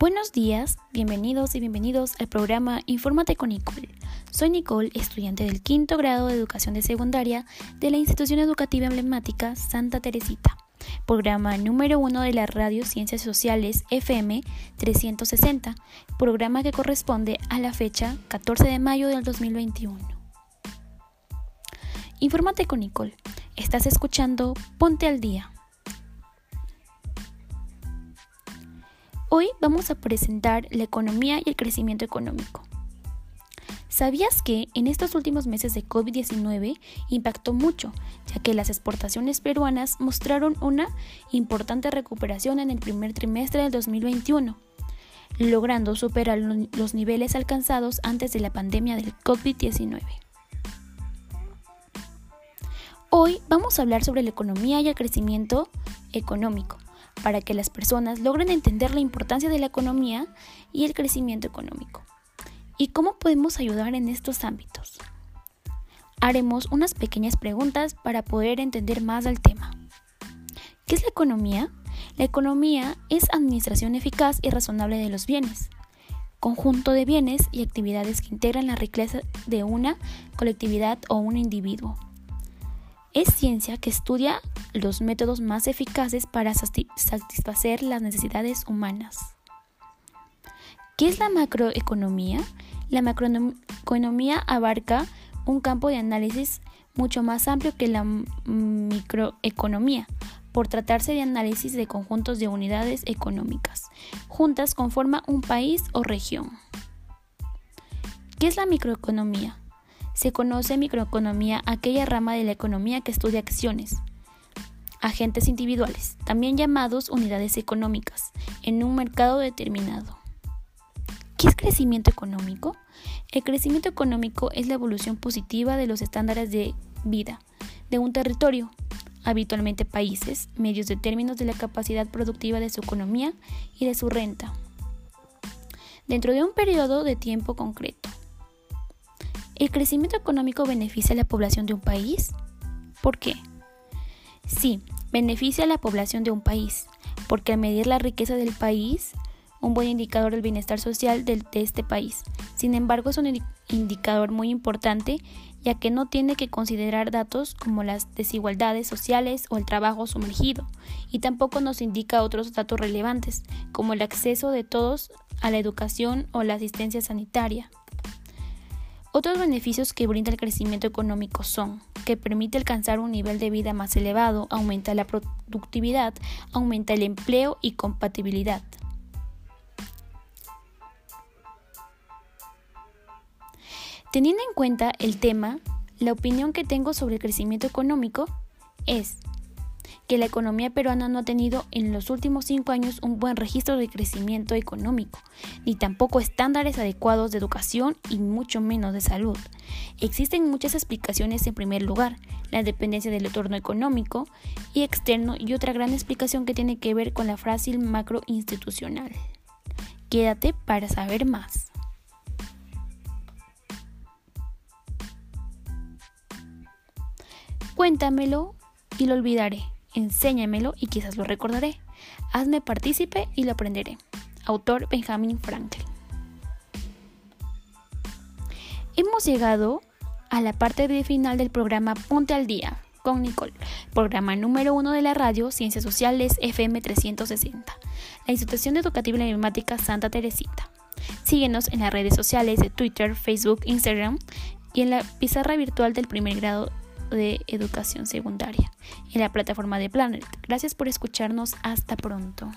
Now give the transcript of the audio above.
Buenos días, bienvenidos y bienvenidos al programa Infórmate con Nicole. Soy Nicole, estudiante del quinto grado de educación de secundaria de la institución educativa emblemática Santa Teresita, programa número uno de la radio Ciencias Sociales FM 360, programa que corresponde a la fecha 14 de mayo del 2021. Infórmate con Nicole. Estás escuchando Ponte al Día. Hoy vamos a presentar la economía y el crecimiento económico. ¿Sabías que en estos últimos meses de COVID-19 impactó mucho, ya que las exportaciones peruanas mostraron una importante recuperación en el primer trimestre del 2021, logrando superar los niveles alcanzados antes de la pandemia del COVID-19? Hoy vamos a hablar sobre la economía y el crecimiento económico para que las personas logren entender la importancia de la economía y el crecimiento económico. ¿Y cómo podemos ayudar en estos ámbitos? Haremos unas pequeñas preguntas para poder entender más del tema. ¿Qué es la economía? La economía es administración eficaz y razonable de los bienes, conjunto de bienes y actividades que integran la riqueza de una colectividad o un individuo. Es ciencia que estudia los métodos más eficaces para satisfacer las necesidades humanas. ¿Qué es la macroeconomía? La macroeconomía abarca un campo de análisis mucho más amplio que la microeconomía, por tratarse de análisis de conjuntos de unidades económicas, juntas conforma un país o región. ¿Qué es la microeconomía? Se conoce microeconomía aquella rama de la economía que estudia acciones, agentes individuales, también llamados unidades económicas, en un mercado determinado. ¿Qué es crecimiento económico? El crecimiento económico es la evolución positiva de los estándares de vida de un territorio, habitualmente países, medios de términos de la capacidad productiva de su economía y de su renta, dentro de un periodo de tiempo concreto. ¿El crecimiento económico beneficia a la población de un país? ¿Por qué? Sí, beneficia a la población de un país, porque al medir la riqueza del país, un buen indicador del bienestar social de este país. Sin embargo, es un indicador muy importante ya que no tiene que considerar datos como las desigualdades sociales o el trabajo sumergido, y tampoco nos indica otros datos relevantes, como el acceso de todos a la educación o la asistencia sanitaria. Otros beneficios que brinda el crecimiento económico son que permite alcanzar un nivel de vida más elevado, aumenta la productividad, aumenta el empleo y compatibilidad. Teniendo en cuenta el tema, la opinión que tengo sobre el crecimiento económico es que la economía peruana no ha tenido en los últimos cinco años un buen registro de crecimiento económico, ni tampoco estándares adecuados de educación y mucho menos de salud. Existen muchas explicaciones en primer lugar, la dependencia del entorno económico y externo y otra gran explicación que tiene que ver con la frágil macroinstitucional. Quédate para saber más. Cuéntamelo y lo olvidaré enséñamelo y quizás lo recordaré. Hazme partícipe y lo aprenderé. Autor Benjamin Franklin. Hemos llegado a la parte final del programa Ponte al Día con Nicole, programa número uno de la radio Ciencias Sociales FM 360, la institución educativa y emblemática Santa Teresita. Síguenos en las redes sociales de Twitter, Facebook, Instagram y en la pizarra virtual del primer grado de educación secundaria en la plataforma de Planet. Gracias por escucharnos. Hasta pronto.